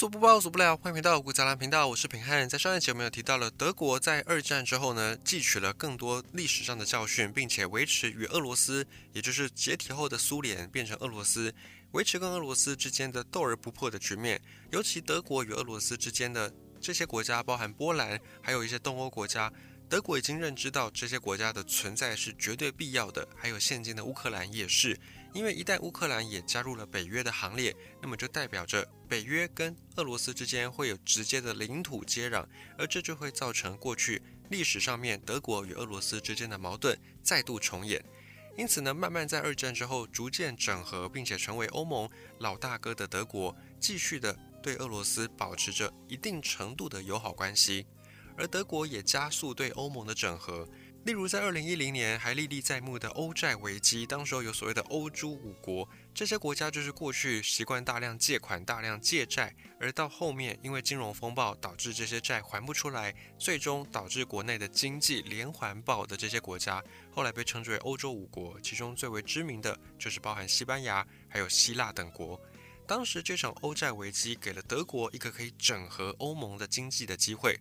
所不报，所不了。欢迎回到古杂兰频道，我是平汉。在上一集我们有提到了，德国在二战之后呢，汲取了更多历史上的教训，并且维持与俄罗斯，也就是解体后的苏联变成俄罗斯，维持跟俄罗斯之间的斗而不破的局面。尤其德国与俄罗斯之间的这些国家，包含波兰，还有一些东欧国家。德国已经认知到这些国家的存在是绝对必要的，还有现今的乌克兰也是，因为一旦乌克兰也加入了北约的行列，那么就代表着北约跟俄罗斯之间会有直接的领土接壤，而这就会造成过去历史上面德国与俄罗斯之间的矛盾再度重演。因此呢，慢慢在二战之后逐渐整合，并且成为欧盟老大哥的德国，继续的对俄罗斯保持着一定程度的友好关系。而德国也加速对欧盟的整合，例如在二零一零年还历历在目的欧债危机，当时候有所谓的欧洲五国，这些国家就是过去习惯大量借款、大量借债，而到后面因为金融风暴导致这些债还不出来，最终导致国内的经济连环爆的这些国家，后来被称之为欧洲五国，其中最为知名的就是包含西班牙还有希腊等国。当时这场欧债危机给了德国一个可以整合欧盟的经济的机会。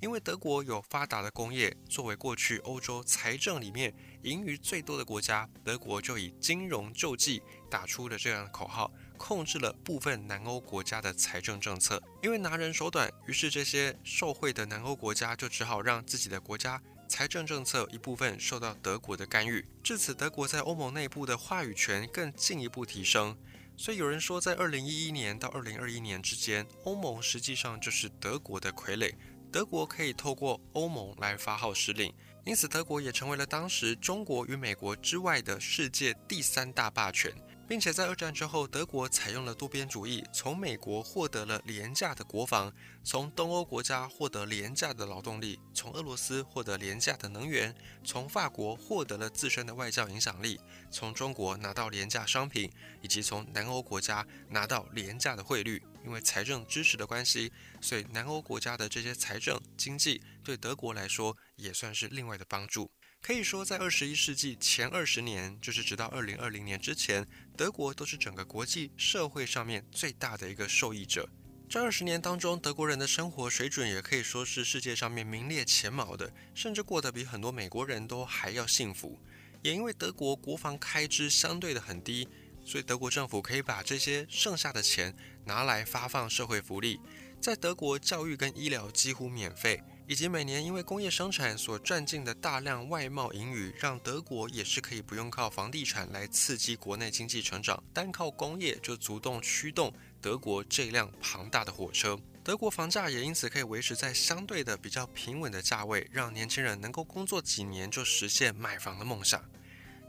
因为德国有发达的工业，作为过去欧洲财政里面盈余最多的国家，德国就以金融救济打出了这样的口号，控制了部分南欧国家的财政政策。因为拿人手短，于是这些受贿的南欧国家就只好让自己的国家财政政策一部分受到德国的干预。至此，德国在欧盟内部的话语权更进一步提升。所以有人说，在二零一一年到二零二一年之间，欧盟实际上就是德国的傀儡。德国可以透过欧盟来发号施令，因此德国也成为了当时中国与美国之外的世界第三大霸权。并且在二战之后，德国采用了多边主义，从美国获得了廉价的国防，从东欧国家获得廉价的劳动力，从俄罗斯获得廉价的能源，从法国获得了自身的外交影响力，从中国拿到廉价商品，以及从南欧国家拿到廉价的汇率。因为财政支持的关系，所以南欧国家的这些财政经济对德国来说也算是另外的帮助。可以说，在二十一世纪前二十年，就是直到二零二零年之前，德国都是整个国际社会上面最大的一个受益者。这二十年当中，德国人的生活水准也可以说是世界上面名列前茅的，甚至过得比很多美国人都还要幸福。也因为德国国防开支相对的很低，所以德国政府可以把这些剩下的钱拿来发放社会福利。在德国，教育跟医疗几乎免费，以及每年因为工业生产所赚进的大量外贸盈余，让德国也是可以不用靠房地产来刺激国内经济成长，单靠工业就足动驱动德国这辆庞大的火车。德国房价也因此可以维持在相对的比较平稳的价位，让年轻人能够工作几年就实现买房的梦想。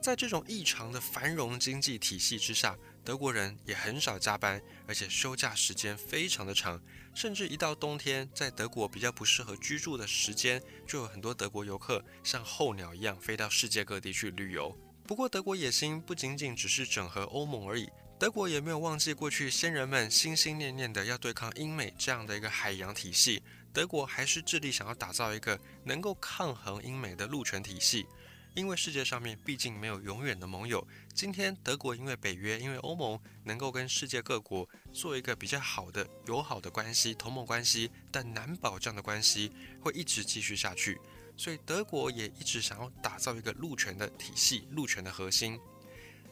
在这种异常的繁荣经济体系之下，德国人也很少加班，而且休假时间非常的长，甚至一到冬天，在德国比较不适合居住的时间，就有很多德国游客像候鸟一样飞到世界各地去旅游。不过，德国野心不仅仅只是整合欧盟而已，德国也没有忘记过去先人们心心念念的要对抗英美这样的一个海洋体系，德国还是致力想要打造一个能够抗衡英美的陆权体系。因为世界上面毕竟没有永远的盟友。今天德国因为北约，因为欧盟能够跟世界各国做一个比较好的友好的关系、同盟关系，但难保这样的关系会一直继续下去。所以德国也一直想要打造一个陆权的体系、陆权的核心。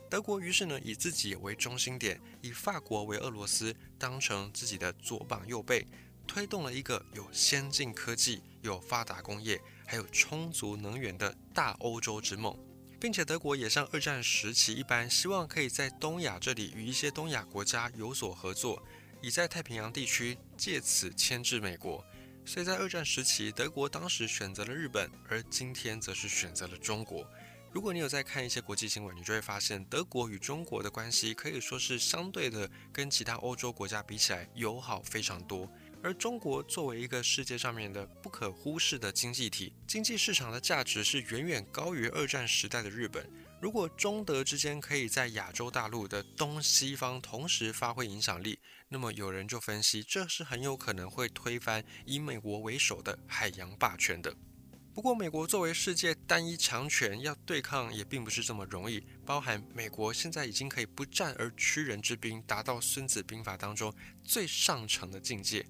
德国于是呢以自己为中心点，以法国为俄罗斯当成自己的左膀右臂，推动了一个有先进科技、有发达工业。还有充足能源的大欧洲之梦，并且德国也像二战时期一般，希望可以在东亚这里与一些东亚国家有所合作，以在太平洋地区借此牵制美国。所以在二战时期，德国当时选择了日本，而今天则是选择了中国。如果你有在看一些国际新闻，你就会发现，德国与中国的关系可以说是相对的，跟其他欧洲国家比起来友好非常多。而中国作为一个世界上面的不可忽视的经济体，经济市场的价值是远远高于二战时代的日本。如果中德之间可以在亚洲大陆的东西方同时发挥影响力，那么有人就分析，这是很有可能会推翻以美国为首的海洋霸权的。不过，美国作为世界单一强权，要对抗也并不是这么容易。包含美国现在已经可以不战而屈人之兵，达到《孙子兵法》当中最上乘的境界。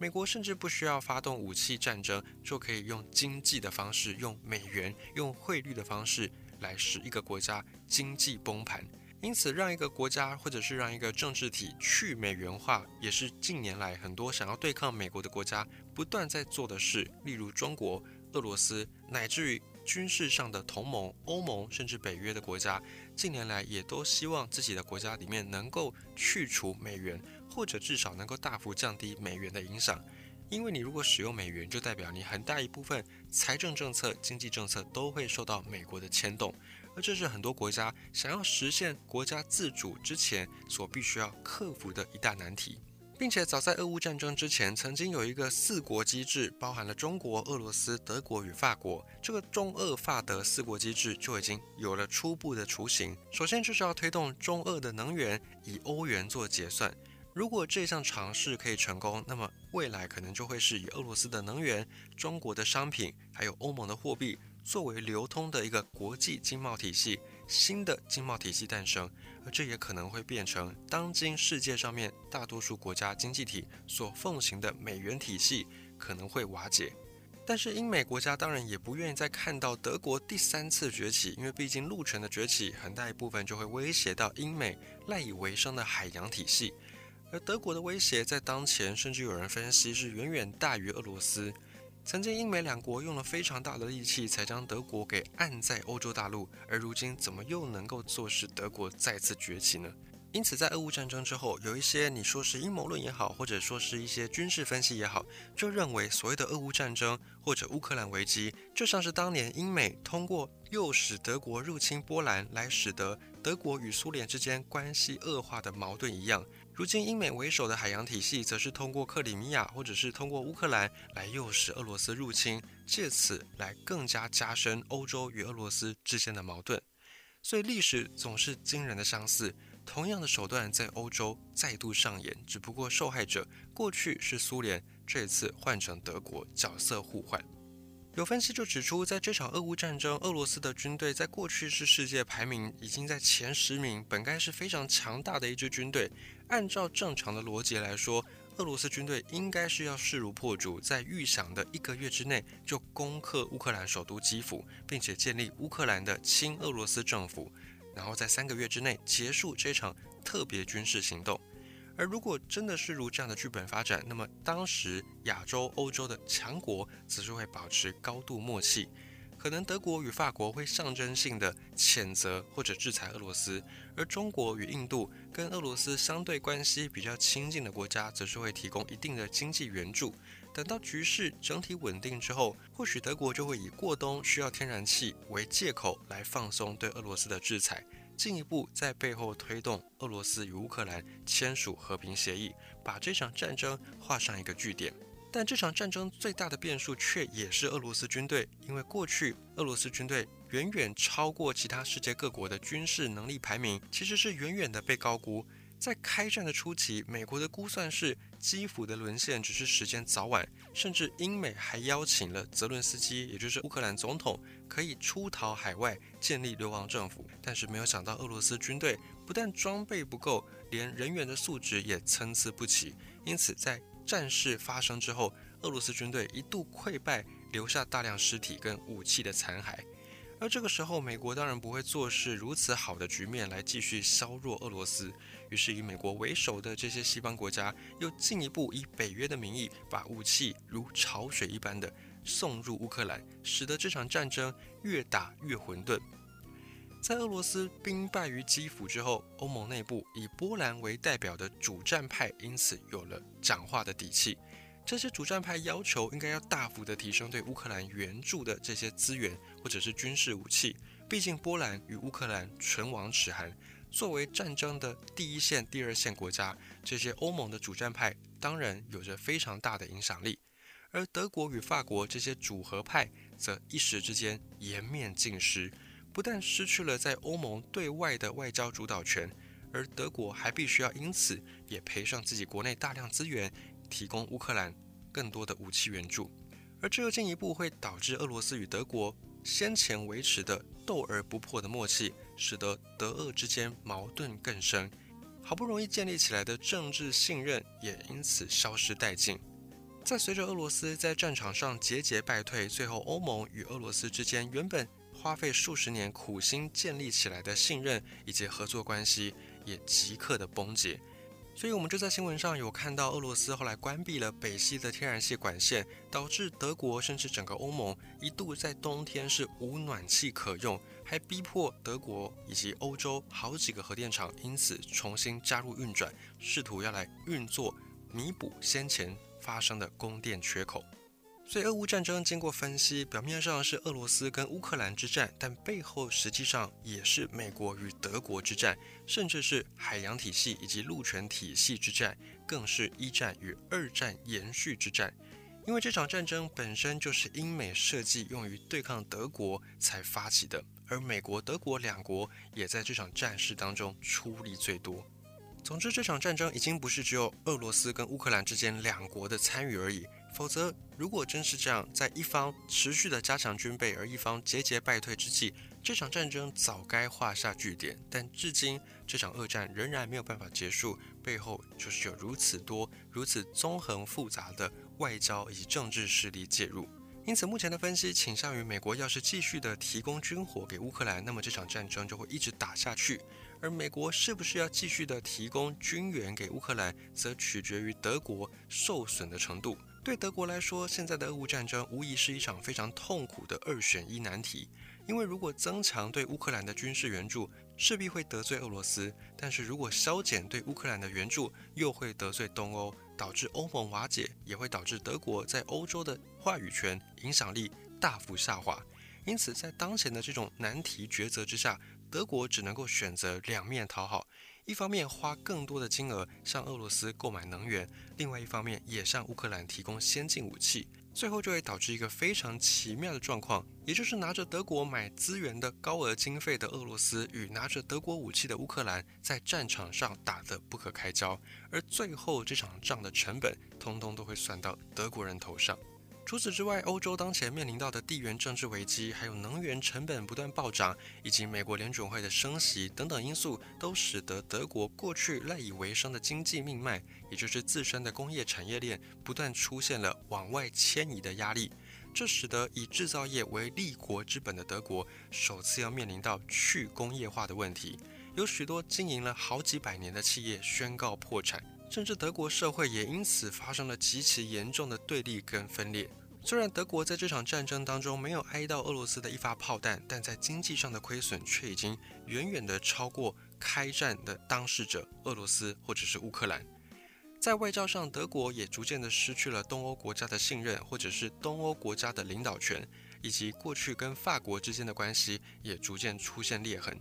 美国甚至不需要发动武器战争，就可以用经济的方式，用美元、用汇率的方式来使一个国家经济崩盘。因此，让一个国家或者是让一个政治体去美元化，也是近年来很多想要对抗美国的国家不断在做的事。例如中国、俄罗斯，乃至于军事上的同盟、欧盟，甚至北约的国家，近年来也都希望自己的国家里面能够去除美元。或者至少能够大幅降低美元的影响，因为你如果使用美元，就代表你很大一部分财政政策、经济政策都会受到美国的牵动，而这是很多国家想要实现国家自主之前所必须要克服的一大难题，并且早在俄乌战争之前，曾经有一个四国机制，包含了中国、俄罗斯、德国与法国，这个中俄法德四国机制就已经有了初步的雏形。首先就是要推动中俄的能源以欧元做结算。如果这项尝试可以成功，那么未来可能就会是以俄罗斯的能源、中国的商品，还有欧盟的货币作为流通的一个国际经贸体系，新的经贸体系诞生，而这也可能会变成当今世界上面大多数国家经济体所奉行的美元体系可能会瓦解。但是英美国家当然也不愿意再看到德国第三次崛起，因为毕竟陆权的崛起很大一部分就会威胁到英美赖以为生的海洋体系。而德国的威胁在当前，甚至有人分析是远远大于俄罗斯。曾经英美两国用了非常大的力气，才将德国给按在欧洲大陆，而如今怎么又能够坐视德国再次崛起呢？因此，在俄乌战争之后，有一些你说是阴谋论也好，或者说是一些军事分析也好，就认为所谓的俄乌战争或者乌克兰危机，就像是当年英美通过诱使德国入侵波兰，来使得德国与苏联之间关系恶化的矛盾一样。如今，英美为首的海洋体系则是通过克里米亚，或者是通过乌克兰来诱使俄罗斯入侵，借此来更加加深欧洲与俄罗斯之间的矛盾。所以，历史总是惊人的相似，同样的手段在欧洲再度上演，只不过受害者过去是苏联，这次换成德国，角色互换。有分析就指出，在这场俄乌战争，俄罗斯的军队在过去是世界排名已经在前十名，本该是非常强大的一支军队。按照正常的逻辑来说，俄罗斯军队应该是要势如破竹，在预想的一个月之内就攻克乌克兰首都基辅，并且建立乌克兰的亲俄罗斯政府，然后在三个月之内结束这场特别军事行动。而如果真的是如这样的剧本发展，那么当时亚洲、欧洲的强国则是会保持高度默契，可能德国与法国会象征性的谴责或者制裁俄罗斯，而中国与印度跟俄罗斯相对关系比较亲近的国家，则是会提供一定的经济援助。等到局势整体稳定之后，或许德国就会以过冬需要天然气为借口来放松对俄罗斯的制裁。进一步在背后推动俄罗斯与乌克兰签署和平协议，把这场战争画上一个句点。但这场战争最大的变数却也是俄罗斯军队，因为过去俄罗斯军队远远超过其他世界各国的军事能力排名，其实是远远的被高估。在开战的初期，美国的估算是基辅的沦陷只是时间早晚，甚至英美还邀请了泽伦斯基，也就是乌克兰总统，可以出逃海外建立流亡政府。但是没有想到，俄罗斯军队不但装备不够，连人员的素质也参差不齐。因此，在战事发生之后，俄罗斯军队一度溃败，留下大量尸体跟武器的残骸。而这个时候，美国当然不会坐视如此好的局面来继续削弱俄罗斯。于是，以美国为首的这些西方国家又进一步以北约的名义，把武器如潮水一般的送入乌克兰，使得这场战争越打越混沌。在俄罗斯兵败于基辅之后，欧盟内部以波兰为代表的主战派因此有了讲话的底气。这些主战派要求应该要大幅的提升对乌克兰援助的这些资源或者是军事武器。毕竟波兰与乌克兰唇亡齿寒。作为战争的第一线、第二线国家，这些欧盟的主战派当然有着非常大的影响力，而德国与法国这些主和派则一时之间颜面尽失，不但失去了在欧盟对外的外交主导权，而德国还必须要因此也赔上自己国内大量资源，提供乌克兰更多的武器援助。而这又进一步会导致俄罗斯与德国先前维持的斗而不破的默契，使得德俄之间矛盾更深，好不容易建立起来的政治信任也因此消失殆尽。在随着俄罗斯在战场上节节败退，最后欧盟与俄罗斯之间原本花费数十年苦心建立起来的信任以及合作关系，也即刻的崩解。所以，我们就在新闻上有看到，俄罗斯后来关闭了北溪的天然气管线，导致德国甚至整个欧盟一度在冬天是无暖气可用，还逼迫德国以及欧洲好几个核电厂因此重新加入运转，试图要来运作弥补先前发生的供电缺口。所以，俄乌战争经过分析，表面上是俄罗斯跟乌克兰之战，但背后实际上也是美国与德国之战，甚至是海洋体系以及陆权体系之战，更是一战与二战延续之战。因为这场战争本身就是英美设计用于对抗德国才发起的，而美国、德国两国也在这场战事当中出力最多。总之，这场战争已经不是只有俄罗斯跟乌克兰之间两国的参与而已。否则，如果真是这样，在一方持续的加强军备，而一方节节败退之际，这场战争早该画下句点。但至今，这场恶战仍然没有办法结束，背后就是有如此多、如此纵横复杂的外交以及政治势力介入。因此，目前的分析倾向于，美国要是继续的提供军火给乌克兰，那么这场战争就会一直打下去。而美国是不是要继续的提供军援给乌克兰，则取决于德国受损的程度。对德国来说，现在的俄乌战争无疑是一场非常痛苦的二选一难题。因为如果增强对乌克兰的军事援助，势必会得罪俄罗斯；但是如果削减对乌克兰的援助，又会得罪东欧，导致欧盟瓦解，也会导致德国在欧洲的话语权影响力大幅下滑。因此，在当前的这种难题抉择之下，德国只能够选择两面讨好。一方面花更多的金额向俄罗斯购买能源，另外一方面也向乌克兰提供先进武器，最后就会导致一个非常奇妙的状况，也就是拿着德国买资源的高额经费的俄罗斯与拿着德国武器的乌克兰在战场上打得不可开交，而最后这场仗的成本通通都会算到德国人头上。除此之外，欧洲当前面临到的地缘政治危机，还有能源成本不断暴涨，以及美国联准会的升息等等因素，都使得德国过去赖以为生的经济命脉，也就是自身的工业产业链，不断出现了往外迁移的压力。这使得以制造业为立国之本的德国，首次要面临到去工业化的问题。有许多经营了好几百年的企业宣告破产，甚至德国社会也因此发生了极其严重的对立跟分裂。虽然德国在这场战争当中没有挨到俄罗斯的一发炮弹，但在经济上的亏损却已经远远的超过开战的当事者俄罗斯或者是乌克兰。在外交上，德国也逐渐的失去了东欧国家的信任，或者是东欧国家的领导权，以及过去跟法国之间的关系也逐渐出现裂痕。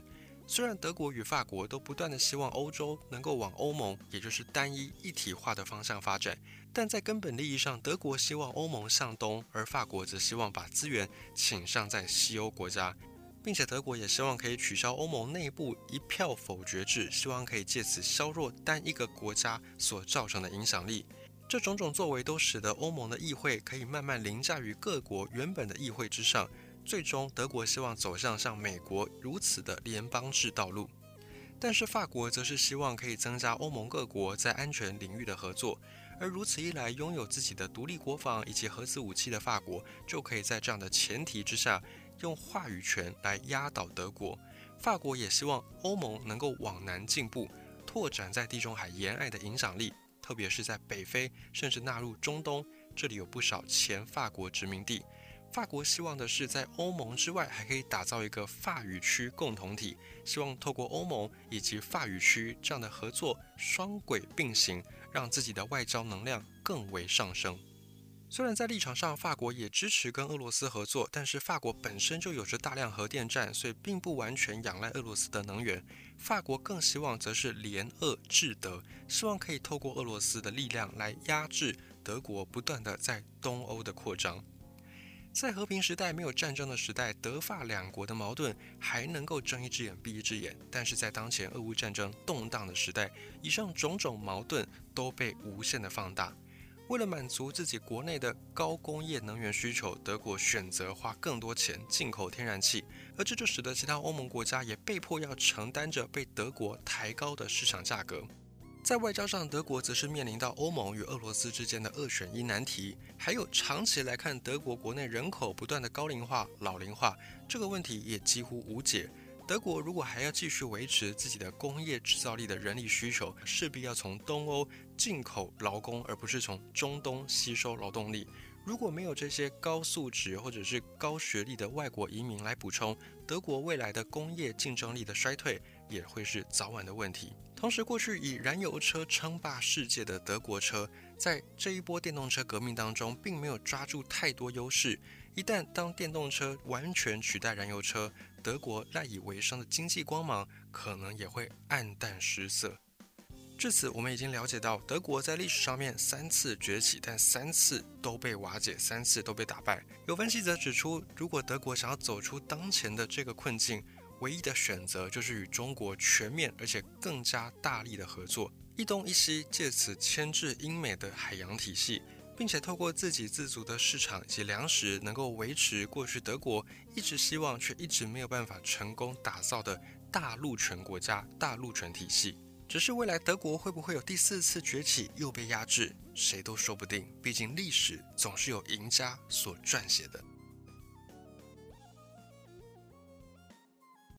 虽然德国与法国都不断的希望欧洲能够往欧盟，也就是单一一体化的方向发展，但在根本利益上，德国希望欧盟向东，而法国则希望把资源倾向在西欧国家，并且德国也希望可以取消欧盟内部一票否决制，希望可以借此削弱单一个国家所造成的影响力。这种种作为都使得欧盟的议会可以慢慢凌驾于各国原本的议会之上。最终，德国希望走向像美国如此的联邦制道路，但是法国则是希望可以增加欧盟各国在安全领域的合作，而如此一来，拥有自己的独立国防以及核子武器的法国，就可以在这样的前提之下，用话语权来压倒德国。法国也希望欧盟能够往南进步，拓展在地中海沿岸的影响力，特别是在北非，甚至纳入中东，这里有不少前法国殖民地。法国希望的是，在欧盟之外，还可以打造一个法语区共同体，希望透过欧盟以及法语区这样的合作双轨并行，让自己的外交能量更为上升。虽然在立场上，法国也支持跟俄罗斯合作，但是法国本身就有着大量核电站，所以并不完全仰赖俄罗斯的能源。法国更希望则是联俄制德，希望可以透过俄罗斯的力量来压制德国不断的在东欧的扩张。在和平时代、没有战争的时代，德法两国的矛盾还能够睁一只眼闭一只眼；但是在当前俄乌战争动荡的时代，以上种种矛盾都被无限的放大。为了满足自己国内的高工业能源需求，德国选择花更多钱进口天然气，而这就使得其他欧盟国家也被迫要承担着被德国抬高的市场价格。在外交上，德国则是面临到欧盟与俄罗斯之间的二选一难题，还有长期来看，德国国内人口不断的高龄化、老龄化，这个问题也几乎无解。德国如果还要继续维持自己的工业制造力的人力需求，势必要从东欧进口劳工，而不是从中东吸收劳动力。如果没有这些高素质或者是高学历的外国移民来补充，德国未来的工业竞争力的衰退也会是早晚的问题。同时，过去以燃油车称霸世界的德国车，在这一波电动车革命当中，并没有抓住太多优势。一旦当电动车完全取代燃油车，德国赖以为生的经济光芒可能也会黯淡失色。至此，我们已经了解到，德国在历史上面三次崛起，但三次都被瓦解，三次都被打败。有分析则指出，如果德国想要走出当前的这个困境，唯一的选择就是与中国全面而且更加大力的合作，一东一西，借此牵制英美的海洋体系。并且透过自给自足的市场以及粮食，能够维持过去德国一直希望却一直没有办法成功打造的大陆权国家、大陆权体系。只是未来德国会不会有第四次崛起又被压制，谁都说不定。毕竟历史总是有赢家所撰写的。